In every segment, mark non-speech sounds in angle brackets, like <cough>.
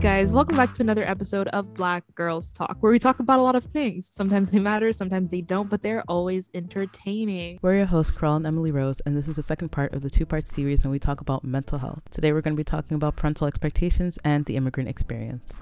guys, welcome back to another episode of Black Girls Talk, where we talk about a lot of things. Sometimes they matter, sometimes they don't, but they're always entertaining. We're your hosts, Carl and Emily Rose, and this is the second part of the two part series when we talk about mental health. Today, we're going to be talking about parental expectations and the immigrant experience.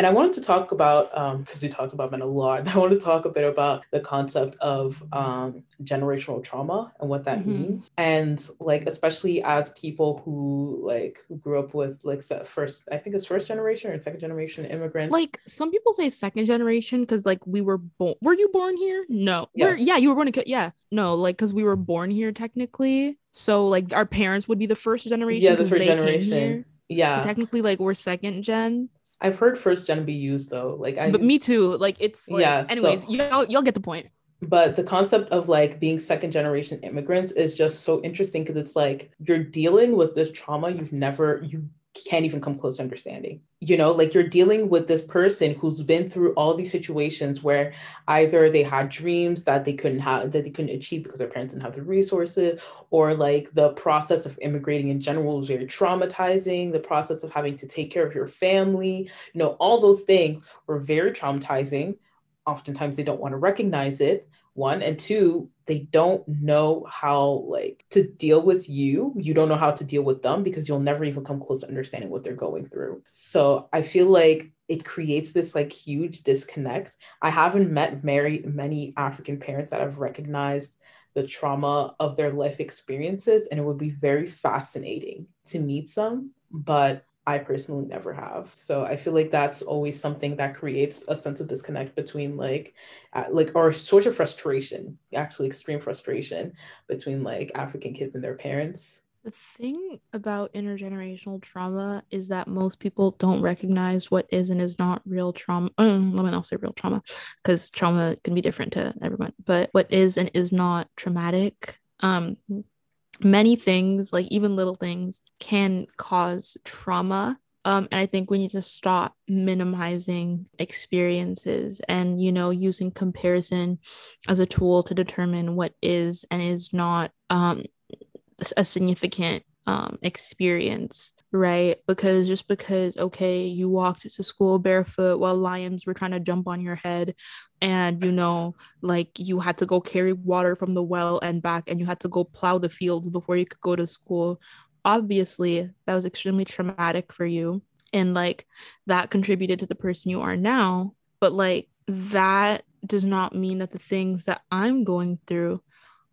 And I wanted to talk about, because um, we talked about men a lot, <laughs> I want to talk a bit about the concept of um, generational trauma and what that mm-hmm. means. And like, especially as people who like who grew up with like first, I think it's first generation or second generation immigrants. Like some people say second generation because like we were born. Were you born here? No. Yes. yeah, you were born in, yeah. No, like because we were born here technically. So like our parents would be the first generation. Yeah, the first generation. Yeah. So technically like we're second gen I've heard first gen be used though. Like I But me too. Like it's like, yeah. Anyways, so, y'all y'all get the point. But the concept of like being second generation immigrants is just so interesting because it's like you're dealing with this trauma you've never you can't even come close to understanding. You know, like you're dealing with this person who's been through all these situations where either they had dreams that they couldn't have that they couldn't achieve because their parents didn't have the resources, or like the process of immigrating in general was very traumatizing. The process of having to take care of your family, you know, all those things were very traumatizing. Oftentimes they don't want to recognize it one and two they don't know how like to deal with you. You don't know how to deal with them because you'll never even come close to understanding what they're going through. So i feel like it creates this like huge disconnect. I haven't met very many african parents that have recognized the trauma of their life experiences and it would be very fascinating to meet some but I personally never have. So I feel like that's always something that creates a sense of disconnect between like uh, like or sort of frustration, actually extreme frustration between like African kids and their parents. The thing about intergenerational trauma is that most people don't recognize what is and is not real trauma. Um, <clears throat> let me not say real trauma, because trauma can be different to everyone. But what is and is not traumatic um, many things, like even little things, can cause trauma. Um, and I think we need to stop minimizing experiences and, you know, using comparison as a tool to determine what is and is not um, a significant um, experience, right? Because just because, okay, you walked to school barefoot while lions were trying to jump on your head, and you know, like you had to go carry water from the well and back, and you had to go plow the fields before you could go to school. Obviously, that was extremely traumatic for you. And like that contributed to the person you are now. But like that does not mean that the things that I'm going through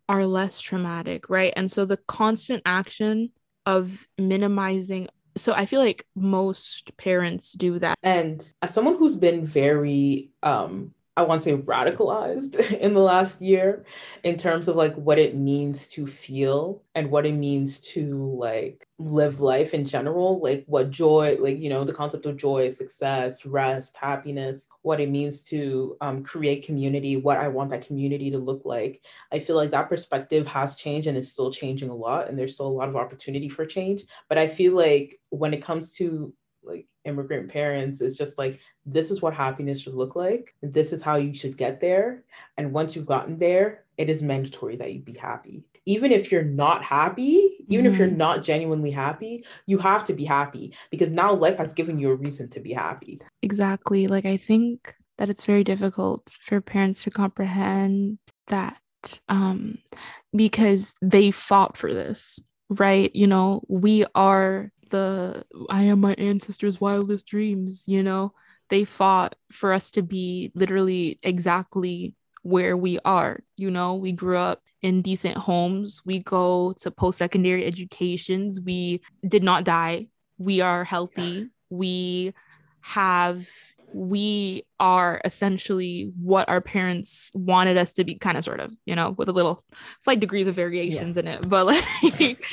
are less traumatic, right? And so the constant action of minimizing so i feel like most parents do that. And as someone who's been very um I want to say radicalized <laughs> in the last year in terms of like what it means to feel and what it means to like live life in general, like what joy, like, you know, the concept of joy, success, rest, happiness, what it means to um, create community, what I want that community to look like. I feel like that perspective has changed and is still changing a lot. And there's still a lot of opportunity for change. But I feel like when it comes to like immigrant parents is just like this is what happiness should look like. This is how you should get there. And once you've gotten there it is mandatory that you be happy. Even if you're not happy even mm-hmm. if you're mm-hmm. not genuinely happy you have to be happy because now life has given you a reason to be happy. Exactly. Like i think that it's very difficult for parents to comprehend that um because they fought for this right? You know we are the I am my ancestors' wildest dreams, you know, they fought for us to be literally exactly where we are. You know, we grew up in decent homes, we go to post secondary educations, we did not die, we are healthy, we have we are essentially what our parents wanted us to be kind of sort of you know with a little slight degrees of variations yes. in it but like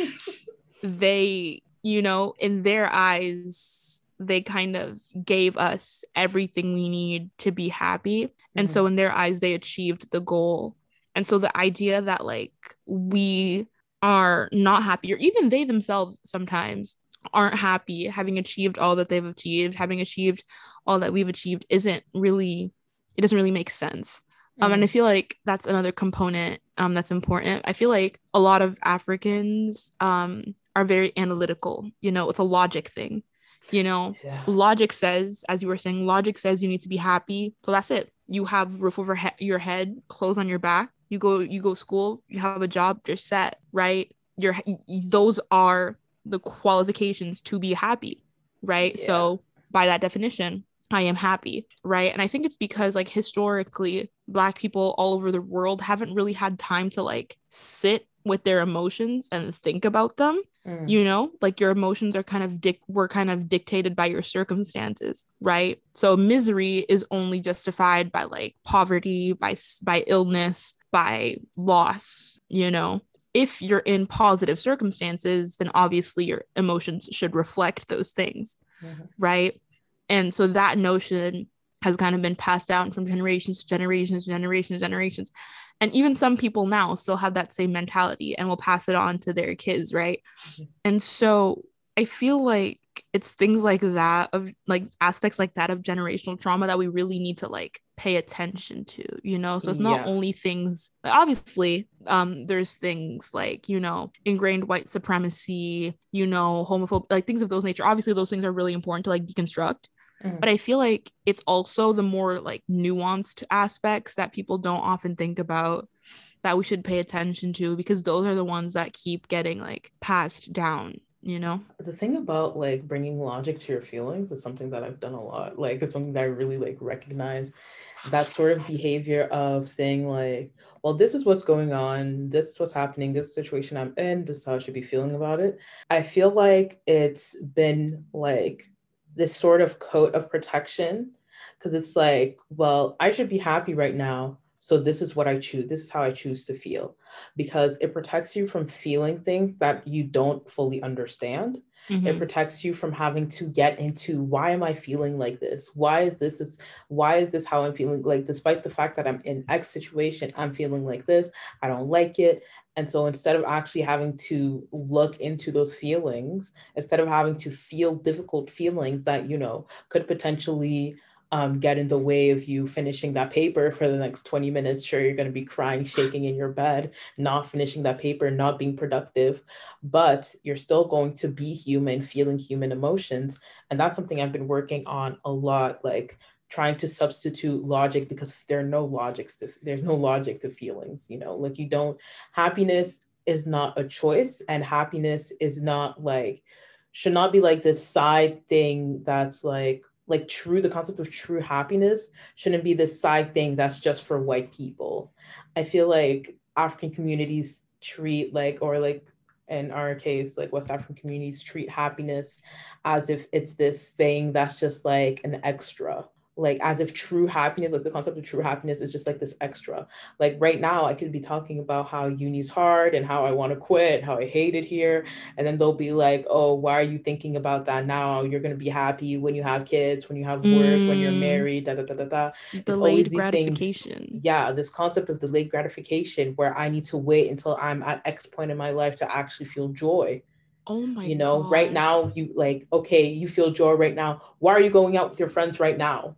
<laughs> they you know, in their eyes, they kind of gave us everything we need to be happy. Mm-hmm. And so mm-hmm. in their eyes, they achieved the goal. And so the idea that like we are not happy, or even they themselves sometimes aren't happy having achieved all that they've achieved, having achieved all that we've achieved isn't really, it doesn't really make sense. Um, and I mm-hmm. feel like that's another component um, that's important. I feel like a lot of Africans um, are very analytical. You know, it's a logic thing. You know, Yeah. logic says, as you were saying, logic says you need to be happy. So that's it. You have roof over he- your head, clothes on your back. You go, you go school. You have a job. You're set, right? You're those are the qualifications to be happy, right? Yeah. So by that definition, I am happy, right? And I think it's because like historically, black people all over the world haven't really had time to like sit with their emotions and think about them Mm. you know like your emotions are kind of dic- were kind of dictated by your circumstances right so misery is only justified by like poverty by by illness by loss you know if you're in positive circumstances then obviously your emotions should reflect those things Mhm. right and so that notion has kind of been passed down from generations to generations generations to generations and even some people now still have that same mentality and will pass it on to their kids right Mhm. and so i feel like it's things like that of like aspects like that of generational trauma that we really need to like pay attention to you know so it's not Yeah. only things obviously um there's things like you know ingrained white supremacy you know homophobic like things of those nature obviously those things are really important to like deconstruct Mhm. but I feel like it's also the more like nuanced aspects that people don't often think about that we should pay attention to because those are the ones that keep getting like passed down, you know? the thing about like bringing logic to your feelings is something that I've done a lot. Like it's something that I really like recognize that sort of behavior of saying like, well, this is what's going on, this is what's happening, this situation I'm in, this is how I should be feeling about it. I feel like it's been like this sort of coat of protection because it's like, well, I should be happy right now. So this is what I choose. This is how I choose to feel because it protects you from feeling things that you don't fully understand Mm-hmm. it protects you from having to get into why am i feeling like this why is this is why is this how i'm feeling like despite the fact that i'm in x situation i'm feeling like this i don't like it and so instead of actually having to look into those feelings instead of having to feel difficult feelings that you know could potentially um, get in the way of you finishing that paper for the next 20 minutes sure you're going to be crying shaking in your bed not finishing that paper not being productive but you're still going to be human feeling human emotions. And that's something i've been working on a lot like trying to substitute logic because there are no logics to there's no logic to feelings you know? Like you don't happiness is not a choice and happiness is not like should not be like this side thing that's like like true the concept of true happiness shouldn't be this side thing that's just for white people. I feel like african communities treat like or like in our case like west african communities treat happiness as if it's this thing that's just like an extra like as if true happiness like the concept of true happiness is just like this extra like right now i could be talking about how uni's hard and how i want to quit how i hate it here and then they'll be like oh why are you thinking about that now you're going to be happy when you have kids when you have work when you're Mm. married da da da da da Delayed these things- gratification. yeah this concept of delayed gratification where i need to wait until i'm at x point in my life to actually feel joy Oh my you know right now you like okay you feel joy right now why are you going out with your friends right now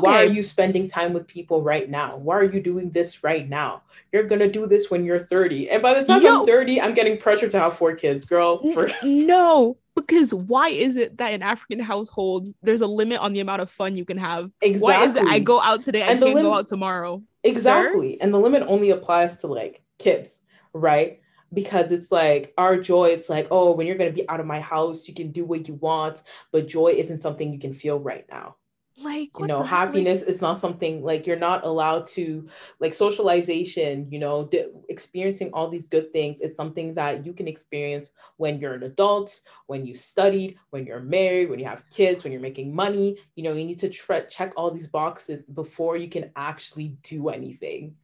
why are you spending time with people right now why are you doing this right now you're gonna do this when you're 30 and by the time Yo. i'm 30 i'm getting pressure to have four kids girl first <laughs> No, because why is it that in African households there's a limit on the amount of fun you can have? exactly Why is it I go out today, I And the can't go out tomorrow? Exactly. And the limit only applies to like kids, right? Because it's like our joy, it's like, oh, when you're going to be out of my house, you can do what you want, but joy isn't something you can feel right now. Like You know, the heck? Happiness is not something like you're not allowed to, like socialization, you know, experiencing all these good things is something that you can experience when you're an adult, when you studied, when you're married, when you have kids, when you're making money. You know, you need to tre- check all these boxes before you can actually do anything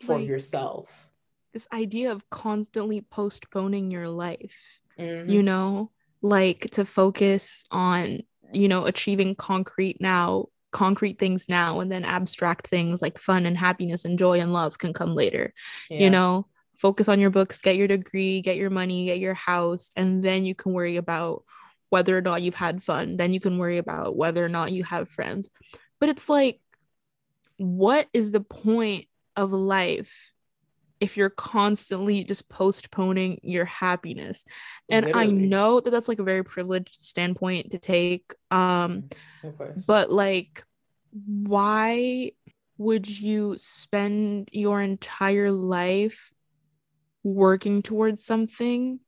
for Like- yourself. This idea of constantly postponing your life. Mhm. you know like to focus on you know achieving concrete now concrete things now and then abstract things like fun and happiness and joy and love can come later Yeah. you know focus on your books get your degree get your money get your house and then you can worry about whether or not you've had fun then you can worry about whether or not you have friends but it's like what is the point of life if you're constantly just postponing your happiness. And i know that that's like a very privileged standpoint to take um but like why would you spend your entire life working towards something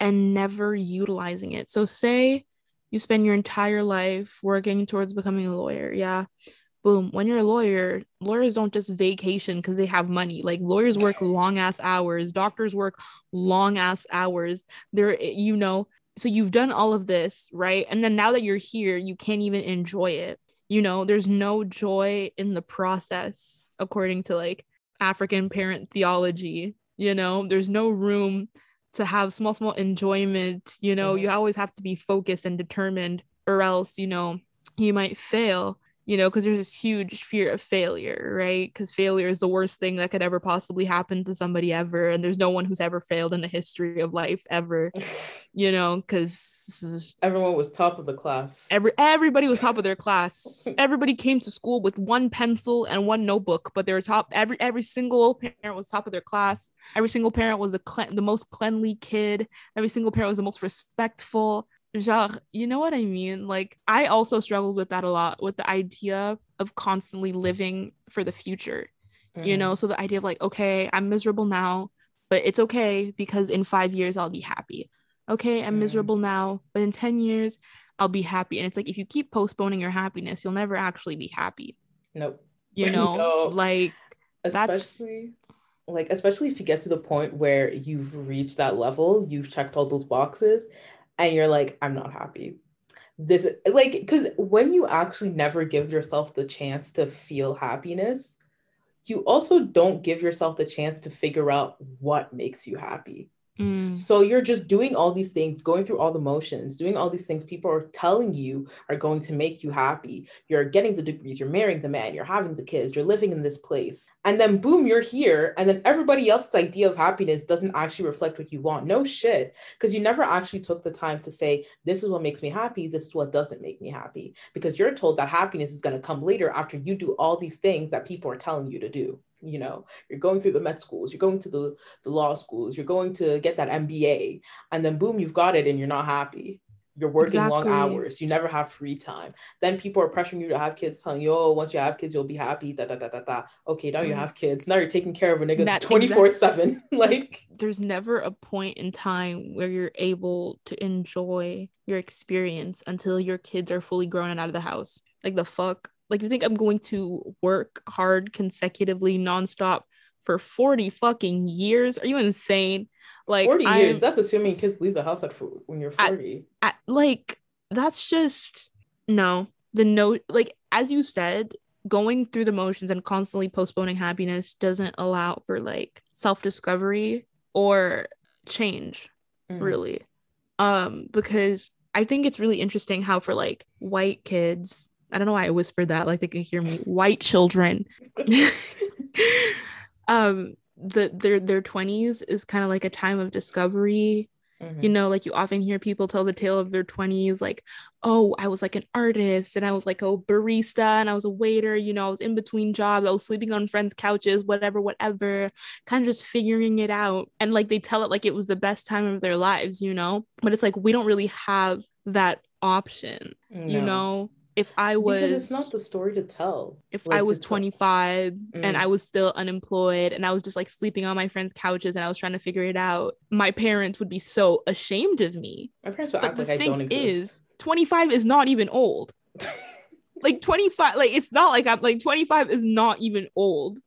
and never utilizing it? So say you spend your entire life working towards becoming a lawyer yeah boom when you're a lawyer lawyers don't just vacation because they have money. Like lawyers work <laughs> long ass hours doctors work long ass hours. They're you know so you've done all of this right? And then now that you're here you can't even enjoy it. You know there's no joy in the process according to like african parent theology you know? There's no room to have small small enjoyment you know? Mhm. you always have to be focused and determined or else you know you might fail you know because there's this huge fear of failure right because failure is the worst thing that could ever possibly happen to somebody ever and there's no one who's ever failed in the history of life ever <sighs> you know because Everyone was top of the class. Every everybody was top of their class. <laughs> Everybody came to school with one pencil and one notebook, but they were top. Every every single parent was top of their class. Every single parent was the cle- the most cleanly kid. Every single parent was the most respectful. Genre, you know what I mean? Like I also struggled with that a lot with the idea of constantly living for the future. You Mhm. know, so the idea of like, okay, I'm miserable now, but it's okay because in five years I'll be happy. Okay, I'm Mm. miserable now, but in 10 years I'll be happy. And it's like if you keep postponing your happiness, you'll never actually be happy. Nope. You <laughs> know, No. like That's- especially like especially if you get to the point where you've reached that level you've checked all those boxes and you're like i'm not happy. This like because when you actually never give yourself the chance to feel happiness you also don't give yourself the chance to figure out what makes you happy mm, so you're just doing all these things, going through all the motions, doing all these things people are telling you are going to make you happy. You're getting the degrees, you're marrying the man, you're having the kids, you're living in this place. And then boom, you're here. And then everybody else's idea of happiness doesn't actually reflect what you want. No shit. Because you never actually took the time to say, this is what makes me happy, this is what doesn't make me happy. Because you're told that happiness is going to come later after you do all these things that people are telling you to do. You know, you're going through the med schools, you're going to the the law schools, you're going to get that MBA, and then boom, you've got it and you're not happy. You're working long hours, you never have free time. Then people are pressuring you to have kids, telling you, oh, once you have kids, you'll be happy. Da, da, da, da, da. Okay, now you Mm. have kids. Now you're taking care of a nigga That- 24 7. <laughs> Like, there's never a point in time where you're able to enjoy your experience until your kids are fully grown and out of the house. Like the fuck? Like you think I'm going to work hard consecutively nonstop for 40 fucking years? Are you insane? Like 40 years. I'm- That's assuming kids leave the house at when you're I- 40. I, like that's just no the no like as you said going through the motions and constantly postponing happiness doesn't allow for like self-discovery or change Mhm. really um because i think it's really interesting how for like white kids i don't know why i whispered that like they can hear me. White children. <laughs> Um the their their 20s is kind of like a time of discovery. Mhm. you know like you often hear people tell the tale of their 20s like oh i was like an artist and i was like a barista and i was a waiter you know i was in between jobs i was sleeping on friends couches whatever whatever kind of just figuring it out. And like they tell it like it was the best time of their lives you know? But it's like we don't really have that option you know if i was because it's not the story to tell. if like, I was to tell- 25 and Mm. I was still unemployed and I was just like sleeping on my friends' couches and I was trying to figure it out, my parents would be so ashamed of me. My parents would But act like I don't thing exist. is, 25 is not even old. <laughs> Like 25, like it's not like I'm like 25 is not even old.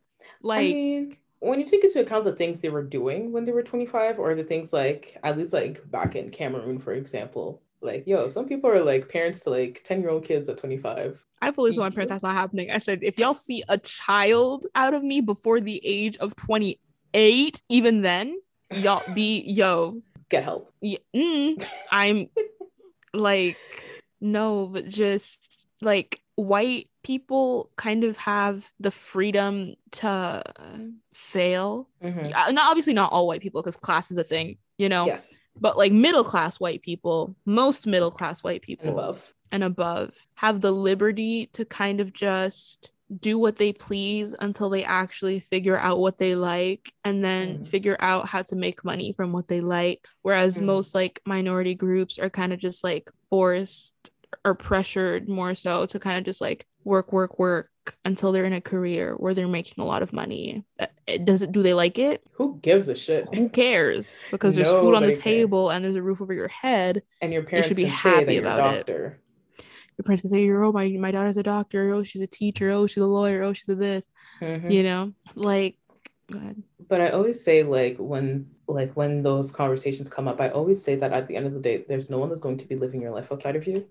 Like I mean, when you take into account the things they were doing when they were 25, or the things like, at least like back in Cameroon, for example, like, yo, some people are like parents to like 10 year old kids at 25. I fully told my <laughs> parents that's not happening. I said, if y'all see a child out of me before the age of 28, even then, y'all be <laughs> yo, Get help. yeah, mm, I'm like, no, but just like white people kind of have the freedom to fail. Mhm. Uh, Not obviously not all white people because class is a thing, you know, Yes, but like middle class white people, most middle class white people and above. and above have the liberty to kind of just do what they please until they actually figure out what they like and then Mm. figure out how to make money from what they like whereas Mm. most like minority groups are kind of just like forced or pressured more so to kind of just like work work work until they're in a career where they're making a lot of money Uh, does it do they like it Who gives a shit? who cares because there's food on the cares. table and there's a roof over your head And your parents should be happy that you're a about it. your parents can say oh my, my daughter's a doctor oh she's a teacher oh she's a lawyer oh she's a this Mhm. you know like go ahead But I always say like when like when those conversations come up, I always say that at the end of the day, there's no one that's going to be living your life outside of you.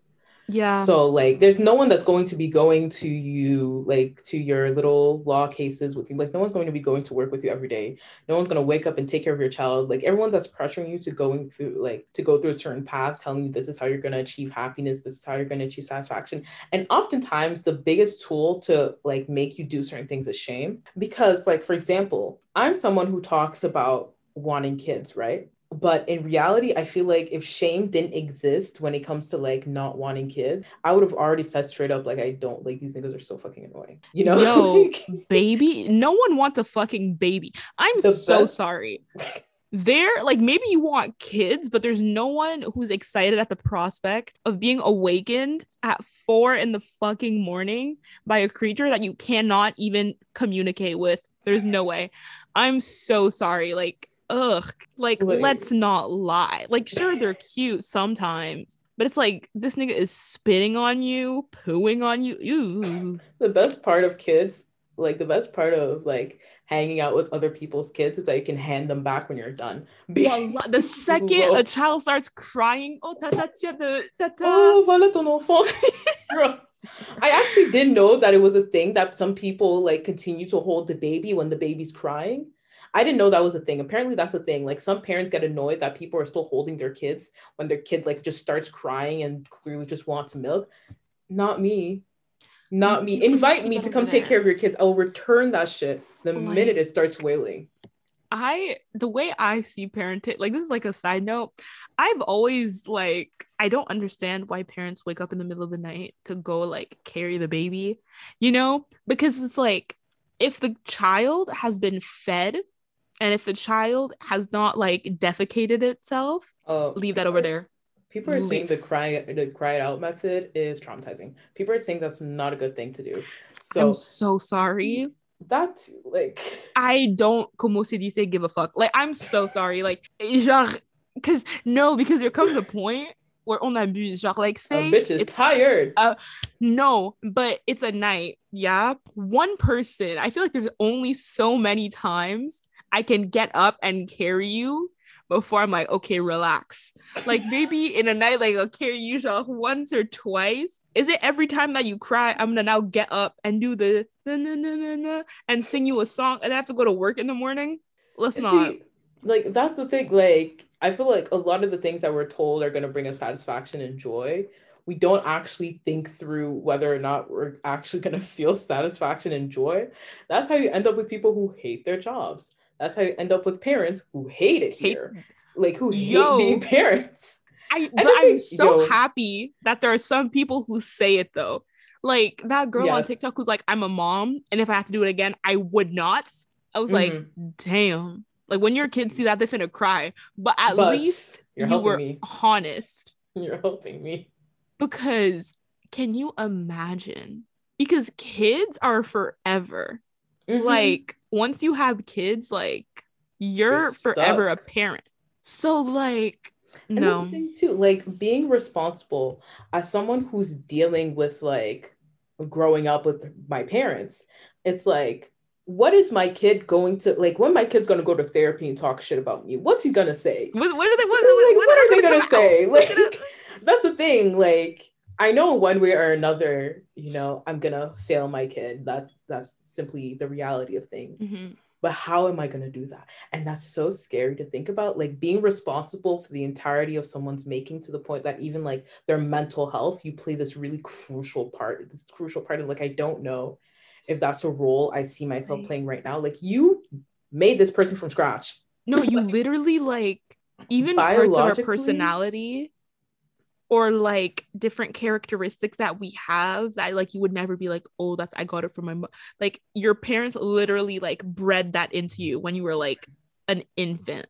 Yeah So like there's no one that's going to be going to you like to your little law cases with you. Like no one's going to be going to work with you every day. No one's going to wake up and take care of your child. Like everyone's that's pressuring you to going through like to go through a certain path, telling you this is how you're going to achieve happiness, this is how you're going to achieve satisfaction. And oftentimes the biggest tool to like make you do certain things is shame. Because like for example, I'm someone who talks about wanting kids, right? But in reality, I feel like if shame didn't exist when it comes to like not wanting kids, I would have already said straight up, like, I don't like these niggas are so fucking annoying. You know? Yo, <laughs> baby no one wants a fucking baby. I'm The so best- sorry. <laughs> There like maybe you want kids but there's no one who's excited at the prospect of being awakened at four in the fucking morning by a creature that you cannot even communicate with. There's no way. I'm so sorry. Like ugh like let's not lie like sure they're cute sometimes but it's like this nigga is spitting on you pooing on you Ew. the best part of kids, like the best part of like hanging out with other people's kids is that you can hand them back when you're done. <laughs> The second a child starts crying, oh, tata, tata. Oh, voilà ton enfant. I actually didn't know that it was a thing that some people like continue to hold the baby when the baby's crying. I didn't know that was a thing. Apparently, that's a thing. Like some parents get annoyed that people are still holding their kids when their kid like just starts crying and clearly just wants milk. Not me. Not me. Invite me to come take care of your kids. I'll return that shit the minute it starts wailing. I the way I see parenting, like this is like a side note. I've always like I don't understand why parents wake up in the middle of the night to go like carry the baby, you know? Because it's like if the child has been fed and if the child has not like defecated itself, Oh, Leave that over there. People are saying the cry the cry it out method is traumatizing. People are saying that's not a good thing to do. So I'm so sorry. that like <laughs> I don't como se dice give a fuck. Like I'm so sorry. Like genre because no, because there comes a point where on abuse. Genre like a bitch is it's tired. no, but it's a night. Yeah. One person, I feel like there's only so many times I can get up and carry you before I'm like, okay, relax. Like maybe in a night, like I'll carry you genre once or twice. Is it every time that you cry, I'm gonna now get up and do the na na na na na and sing you a song and I have to go to work in the morning? Let's See, not. like that's the thing. Like I feel like a lot of the things that we're told are gonna bring us satisfaction and joy. We don't actually think through whether or not we're actually gonna <laughs> feel satisfaction and joy. That's how you end up with people who hate their jobs. That's how you end up with parents who hate it Hate- here. Like who hate Yo. being <laughs> parents. I but I I'm so yo. happy that there are some people who say it though. Like that girl on TikTok who's like, I'm a mom, and if I have to do it again, I would not. I was like, Mhm. damn. Like when your kids see that, they're finna cry. But at But least you were me. honest. <laughs> You're helping me. Because can you imagine? Because kids are forever. Mhm. Like once you have kids, like you're, You're forever a parent. So like And that's no. the thing too, like being responsible as someone who's dealing with like growing up with my parents, it's like, what is my kid going to like when my kid's gonna go to therapy and talk shit about me? What's he gonna say? What, what are they? What, Like, what, are they gonna say? Like, that's the thing. Like, I know one way or another, you know, I'm gonna fail my kid. That's that's simply the reality of things. Mhm. But how am I gonna do that? And that's so scary to think about. Like being responsible for the entirety of someone's making to the point that even like their mental health, you play this really crucial part. This crucial part of like I don't know if that's a role I see myself Right. playing right now. Like you made this person from scratch. No, you <laughs> literally like even parts of our personality or like different characteristics that we have that like you would never be like oh that's i got it from my mom like your parents literally like bred that into you when you were like an infant.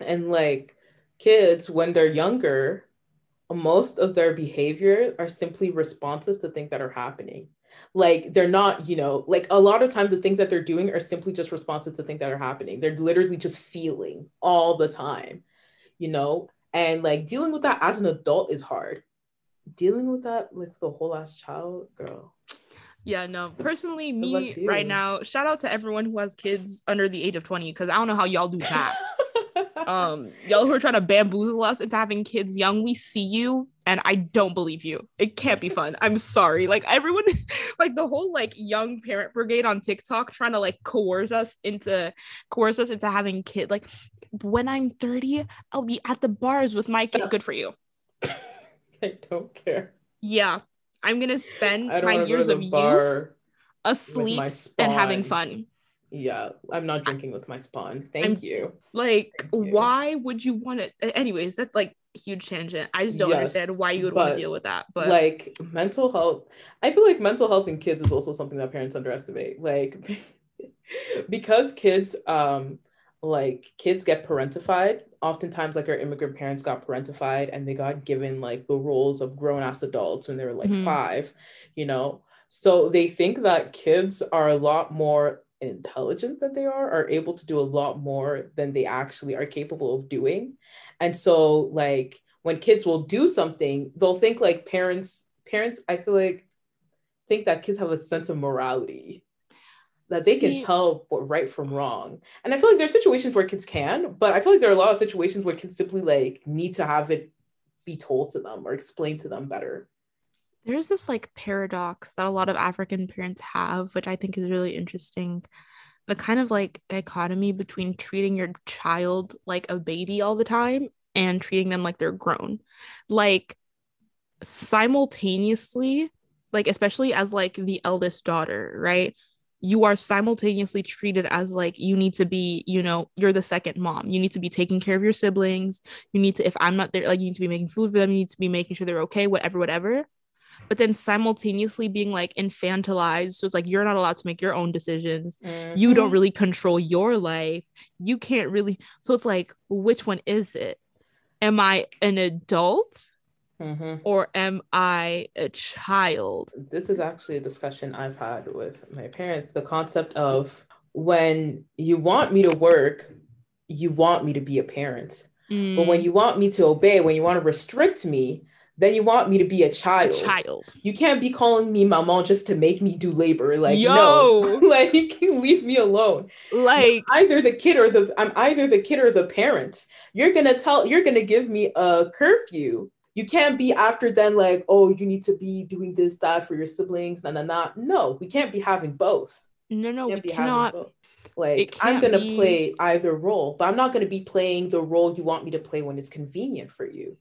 And like kids when they're younger most of their behavior are simply responses to things that are happening. Like they're not you know like a lot of times the things that they're doing are simply just responses to things that are happening. They're literally just feeling all the time you know and like dealing with that as an adult is hard. Dealing with that like the whole ass child girl. Yeah no personally me right now shout out to everyone who has kids under the age of 20 because i don't know how y'all do <laughs> that um y'all who are trying to bamboozle us into having kids young we see you and i don't believe you. It can't be fun. I'm sorry. Like everyone <laughs> like the whole like young parent brigade on tiktok trying to like coerce us into coerce us into having kid like when i'm 30 i'll be at the bars with my kid. Good for you. <laughs> I don't care. Yeah. I'm gonna spend my years of youth asleep and having fun yeah, I'm not drinking with my spawn. Thank I'm, you. Like, Thank you. why would you want to? Anyways, that's like huge tangent. I just don't yes, understand why you would want to deal with that. But like mental health, I feel like mental health in kids is also something that parents underestimate. Like, <laughs> because kids, um, like kids get parentified. Oftentimes, like our immigrant parents got parentified and they got given like the roles of grown ass adults when they were like mm-hmm. five, you know. So they think that kids are a lot more intelligent that they are are able to do a lot more than they actually are capable of doing. And so like when kids will do something they'll think like parents parents i feel like think that kids have a sense of morality that they See, can tell what right from wrong. And i feel like there are situations where kids can but i feel like there are a lot of situations where kids simply like need to have it be told to them or explained to them better there's this like paradox that a lot of African parents have, which I think is really interesting. The kind of like dichotomy between treating your child like a baby all the time and treating them like they're grown. Like simultaneously, like especially as like the eldest daughter, right? You are simultaneously treated as like you need to be, you know, you're the second mom. You need to be taking care of your siblings. You need to, if I'm not there, like you need to be making food for them. You need to be making sure they're okay, whatever, whatever but then simultaneously being like infantilized. So it's like you're not allowed to make your own decisions. Mm-hmm. You don't mm-hmm. really control your life. You can't really. So it's like, which one is it? Am I an adult? Mm-hmm. Or am I a child? This is actually a discussion I've had with my parents. The concept of when you want me to work, you want me to be a parent. Mm. But when mm. you want me to obey, when you want to restrict me, then you want me to be a child. A child. You can't be calling me mama just to make me do labor. Like Yo. no, <laughs> like <laughs> leave me alone. Like I'm either the kid or the I'm either the kid or the parent. You're gonna tell you're gonna give me a curfew. You can't be after then like oh you need to be doing this that for your siblings. Nah nah nah. No, we can't be having both. No no we, we cannot. Like I'm gonna be... play either role, but I'm not gonna be playing the role you want me to play when it's convenient for you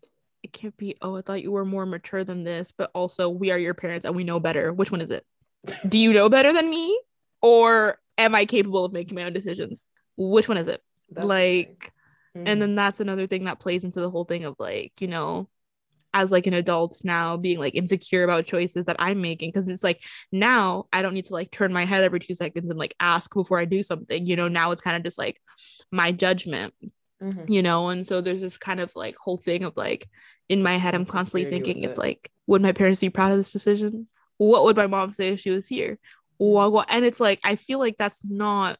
it can't be, oh, I thought you were more mature than this, but also we are your parents and we know better. Which one is it? <laughs> Do you know better than me? Or am I capable of making my own decisions? Which one is it? That's like, mm-hmm. and then that's another thing that plays into the whole thing of like, you know, as like an adult now being like insecure about choices that I'm making because it's like now I don't need to like turn my head every two seconds and like ask before I do something. You know, now it's kind of just like my judgment mm-hmm. you know and so there's this kind of like whole thing of like in my head i'm constantly thinking it's it. like would my parents be proud of this decision what would my mom say if she was here mm-hmm. and it's like i feel like that's not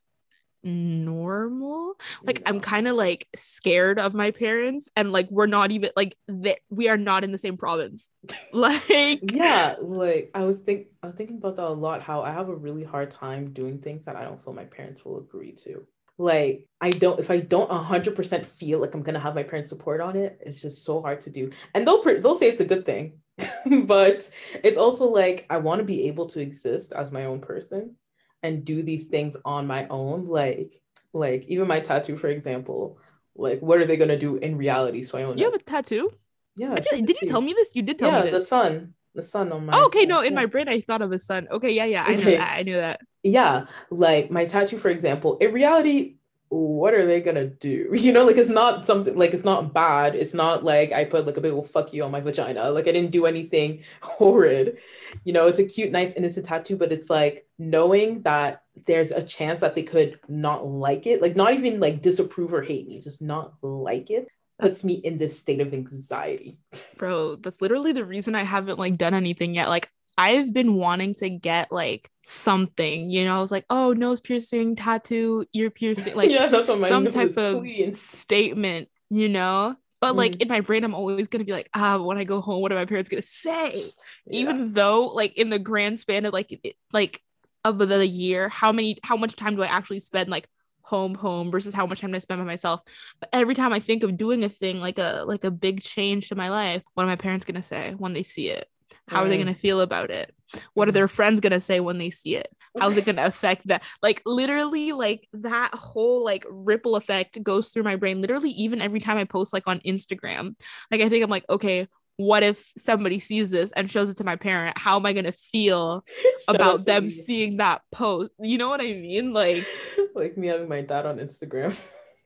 normal like i'm kind of like scared of my parents and like we're not even like that we are not in the same province <laughs> like yeah like i was think i was thinking about that a lot how i have a really hard time doing things that i don't feel my parents will agree to like i don't if i don't 100% feel like i'm gonna have my parents support on it it's just so hard to do. And they'll they'll say it's a good thing <laughs> but it's also like i want to be able to exist as my own person and do these things on my own like like even my tattoo for example like what are they gonna do in reality so i own you have a tattoo? Yeah like, did you tell me this? You did tell yeah, me this. the sun the sun on my oh, okay no in my brain i thought of a sun. Okay yeah yeah i know that i knew that yeah like my tattoo for example in reality what are they gonna do? <laughs> You know, like it's not something like it's not bad. It's not like I put like a big old fuck you on my vagina. Like I didn't do anything <laughs> horrid. You know, it's a cute, nice, innocent tattoo, but it's like knowing that there's a chance that they could not like it, like not even like disapprove or hate me, just not like it puts me in this state of anxiety. Bro, that's literally the reason I haven't like done anything yet. Like I've been wanting to get like something, you know, I was like, oh, nose piercing, tattoo, ear piercing, like yeah, that's what some type of clean. statement, you know. But like mm. in my brain, I'm always gonna be like, ah, when I go home, what are my parents gonna say? Yeah. Even though, like in the grand span of like, it, like of the year, how many, how much time do I actually spend like home home versus how much time I spend by myself. But every time I think of doing a thing like a like a big change to my life, what are my parents gonna say when they see it? How are they gonna feel about it? What are mm-hmm. their friends gonna say when they see it? How's it gonna affect that? Like literally, like that whole like ripple effect goes through my brain. Literally, even every time I post like on Instagram, like I think I'm like, okay, what if somebody sees this and shows it to my parent? How am I gonna feel <laughs> about them me. seeing that post? You know what I mean? Like, <laughs> like me having my dad on Instagram.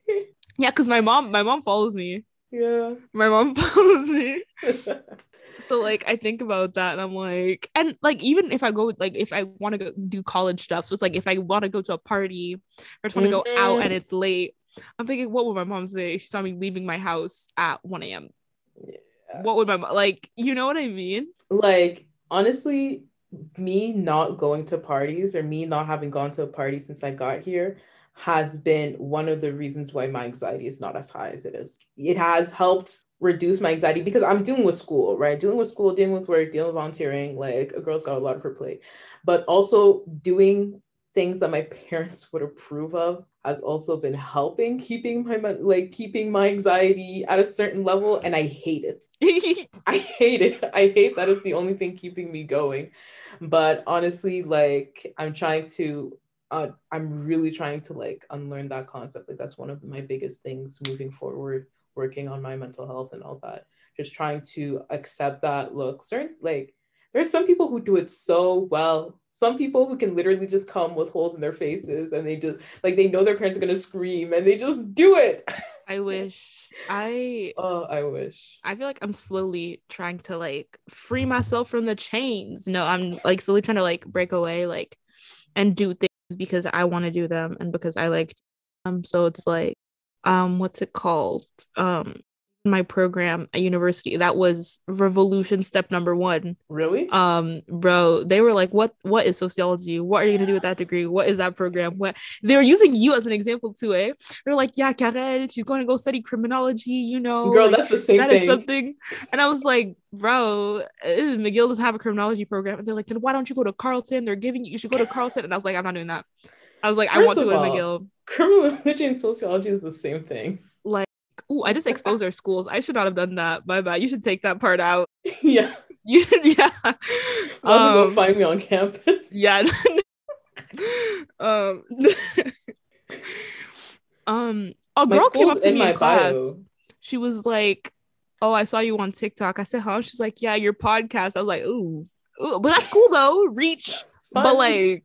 <laughs> yeah, because my mom, my mom follows me. Yeah, my mom follows me. So like I think about that and I'm like, and like even if I go like if I want to go do college stuff, so it's like if I want to go to a party or just want to mm-hmm. go out and mm-hmm. it's late, I'm thinking, what would my mom say if she saw me leaving my house at 1 a.m. Yeah what would my mom like you know what i mean like honestly me not going to parties or me not having gone to a party since i got here has been one of the reasons why my anxiety is not as high as it is. It has helped reduce my anxiety because i'm dealing with school right? Dealing with school dealing with work dealing with volunteering like a girl's got a lot of her plate. But also doing things that my parents <laughs> would approve of has also been helping keeping my like keeping my anxiety at a certain level and i hate it. <laughs> I hate it. I hate that it's the only thing keeping me going. But honestly like i'm trying to uh, i'm really trying to like unlearn that concept like that's one of my biggest things moving forward working on my mental health and all that just trying to accept that look certain like there's some people who do it so well some people who can literally just come with holes in their faces and they just like they know their parents are gonna scream and they just do it. I wish I <laughs> oh I wish. I feel like I'm slowly trying to like free myself from the chains. No, I'm like slowly trying to like break away like and do things because I want to do them and because I like them. So it's like um what's it called? Um my program at university that was revolution step number one. Really? Um bro they were like what what is sociology? What are you gonna do with that degree? What is that program? What they were using you as an example too eh they're like yeah Karel, she's going to go study criminology you know girl like, that's the same that thing. is something. And i was like bro mcgill doesn't have a criminology program. And they're like then why don't you go to carleton? They're giving you you should go to carleton. And i was like i'm not doing that. I was like First i want to go all, to mcgill criminology and sociology is the same thing Ooh, I just exposed our schools. I should not have done that. My bad. You should take that part out. <laughs> Yeah. You <laughs> yeah. <laughs> I'll um, go find me on campus. Yeah. um. um. A girl came up to me in class. Bio. She was like, "Oh, I saw you on TikTok." I said, "Huh?" She's like, "Yeah, your podcast." I was like, "Ooh, ooh. but that's cool though. Reach, but like,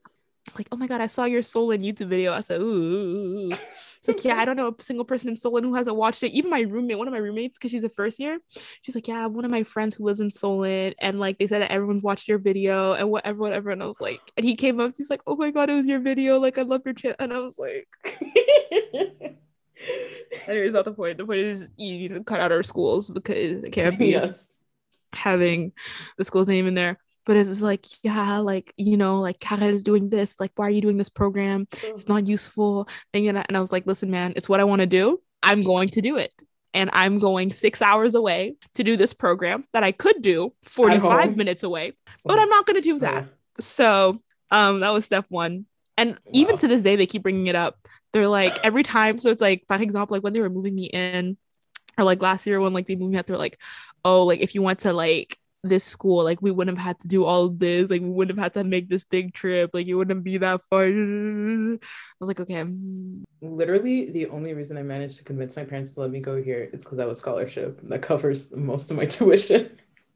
like, oh my god, I saw your Solin YouTube video." I said, "Ooh." It's like, yeah, I don't know a single person in Solin who hasn't watched it. Even my roommate, one of my roommates, because she's a first year, she's like, yeah, one of my friends who lives in Solin, and like they said that everyone's watched your video and whatever, whatever. And I was like, and he came up, he's like, oh my god, it was your video. Like, I love your chat, and I was like. <laughs> Anyways, not the point. The point is you need to cut out our schools because it can't be yes. having the school's name in there but it's like yeah like you know like Karel is doing this like why are you doing this program? It's not useful. And, know, and I was like listen man it's what I want to do. I'm going to do it. And I'm going six hours away to do this program that I could do 45 minutes away but I'm not going to do that. So um that was step one. And wow. even to this day they keep bringing it up. They're like every time so it's like for example like when they were moving me in or like last year when like they moved me out they're like oh like if you want to like this school like we wouldn't have had to do all of this like we wouldn't have had to make this big trip like it wouldn't be that far <laughs> i was like okay literally the only reason i managed to convince my parents to let me go here is because i have a scholarship that covers most of my <laughs> tuition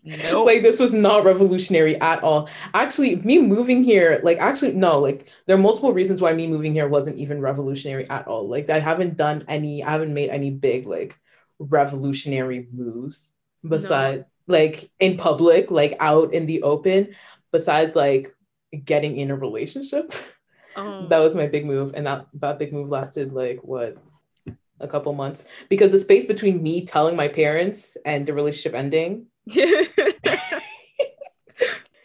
Nope. like this was not revolutionary at all. Actually, me moving here, like actually no, like there are multiple reasons why me moving here wasn't even revolutionary at all. Like I haven't done any, I haven't made any big like revolutionary moves besides no. Like in public, like out in the open, besides like getting in a relationship. Oh. that was my big move. And that that big move lasted like what a couple months because the space between me telling my parents and the relationship ending <laughs>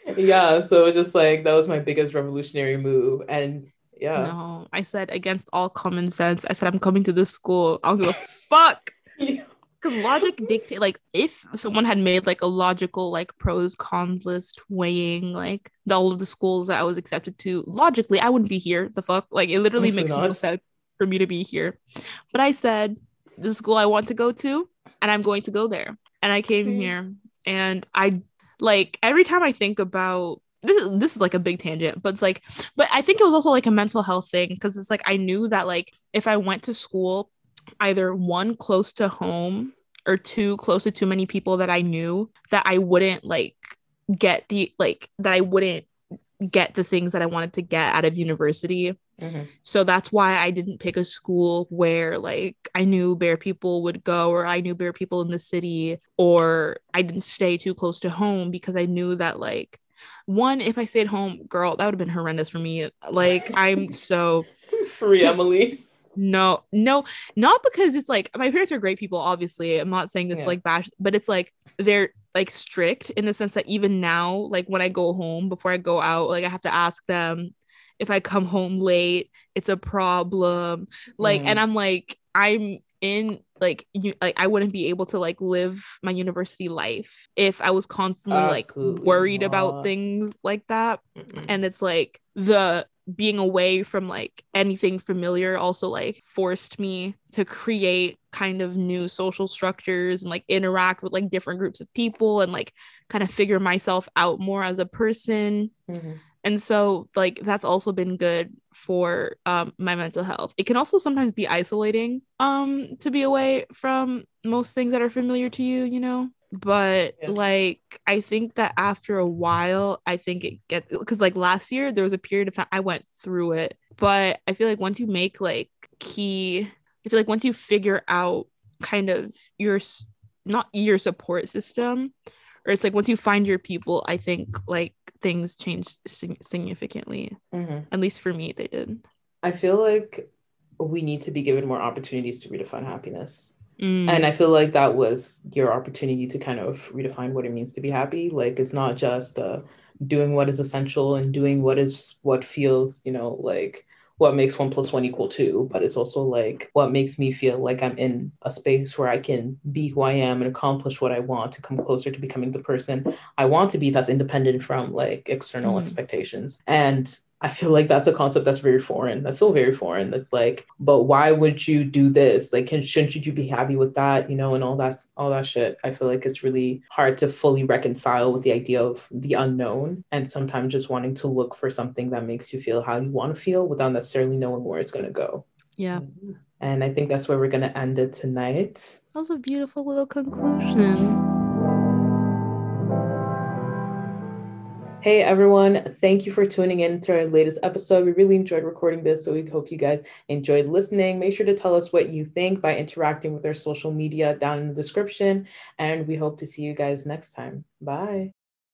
<laughs> yeah, so it was just like that was my biggest revolutionary move. And yeah. No, I said against all common sense. I said I'm coming to this school. I'll give a fuck. <laughs> Because logic dictate like if someone had made like a logical like pros cons list weighing like all of the schools that I was accepted to logically I wouldn't be here. The fuck like it literally makes no sense for me to be here. But I said this is school I want to go to and I'm going to go there. And I came See? here and I like every time I think about this is this is like a big tangent, but it's like, but I think it was also like a mental health thing because it's like I knew that like if I went to school, either one close to home or too close to too many people that I knew, that I wouldn't like get the like that I wouldn't get the things that I wanted to get out of university. Mm-hmm. So that's why I didn't pick a school where like I knew bear people would go or I knew bear people in the city or I didn't stay too close to home because I knew that like one if I stayed home, girl, that would have been horrendous for me. Like I'm so <laughs> free Emily. No, no, not because it's like my parents are great people, obviously. I'm not saying this yeah. like bash, but it's like they're like strict in the sense that even now, like when I go home before I go out, like I have to ask them if I come home late, it's a problem. Like, mm. and I'm like, I'm in like you like I wouldn't be able to like live my university life if I was constantly Absolutely like worried not. about things like that. Mm-mm. And it's like the being away from like anything familiar also like forced me to create kind of new social structures and like interact with like different groups of people and like kind of figure myself out more as a person. Mm-hmm. And so like that's also been good for um my mental health. It can also sometimes be isolating um to be away from most things that are familiar to you you know but yeah. like i think that after a while i think it gets because like last year there was a period of time i went through it but i feel like once you make like key i feel like once you figure out kind of your not your support system or it's like once you find your people i think like things change significantly mm-hmm. at least for me they did i feel like we need to be given more opportunities to redefine happiness mm. and i feel like that was your opportunity to kind of redefine what it means to be happy like it's not just uh, doing what is essential and doing what is what feels you know like what makes one plus one equal two, but it's also like what makes me feel like I'm in a space where I can be who I am and accomplish what I want to come closer to becoming the person I want to be that's independent from like external mm-hmm. expectations. And I feel like that's a concept that's very foreign. That's still very foreign. That's like, but why would you do this? Like, can, shouldn't you be happy with that? You know, and all that, all that shit. I feel like it's really hard to fully reconcile with the idea of the unknown, and sometimes just wanting to look for something that makes you feel how you want to feel without necessarily knowing where it's gonna go. Yeah. And I think that's where we're gonna end it tonight. That was a beautiful little conclusion. Hey everyone, thank you for tuning in to our latest episode. We really enjoyed recording this, so we hope you guys enjoyed listening. Make sure to tell us what you think by interacting with our social media down in the description, and we hope to see you guys next time. Bye.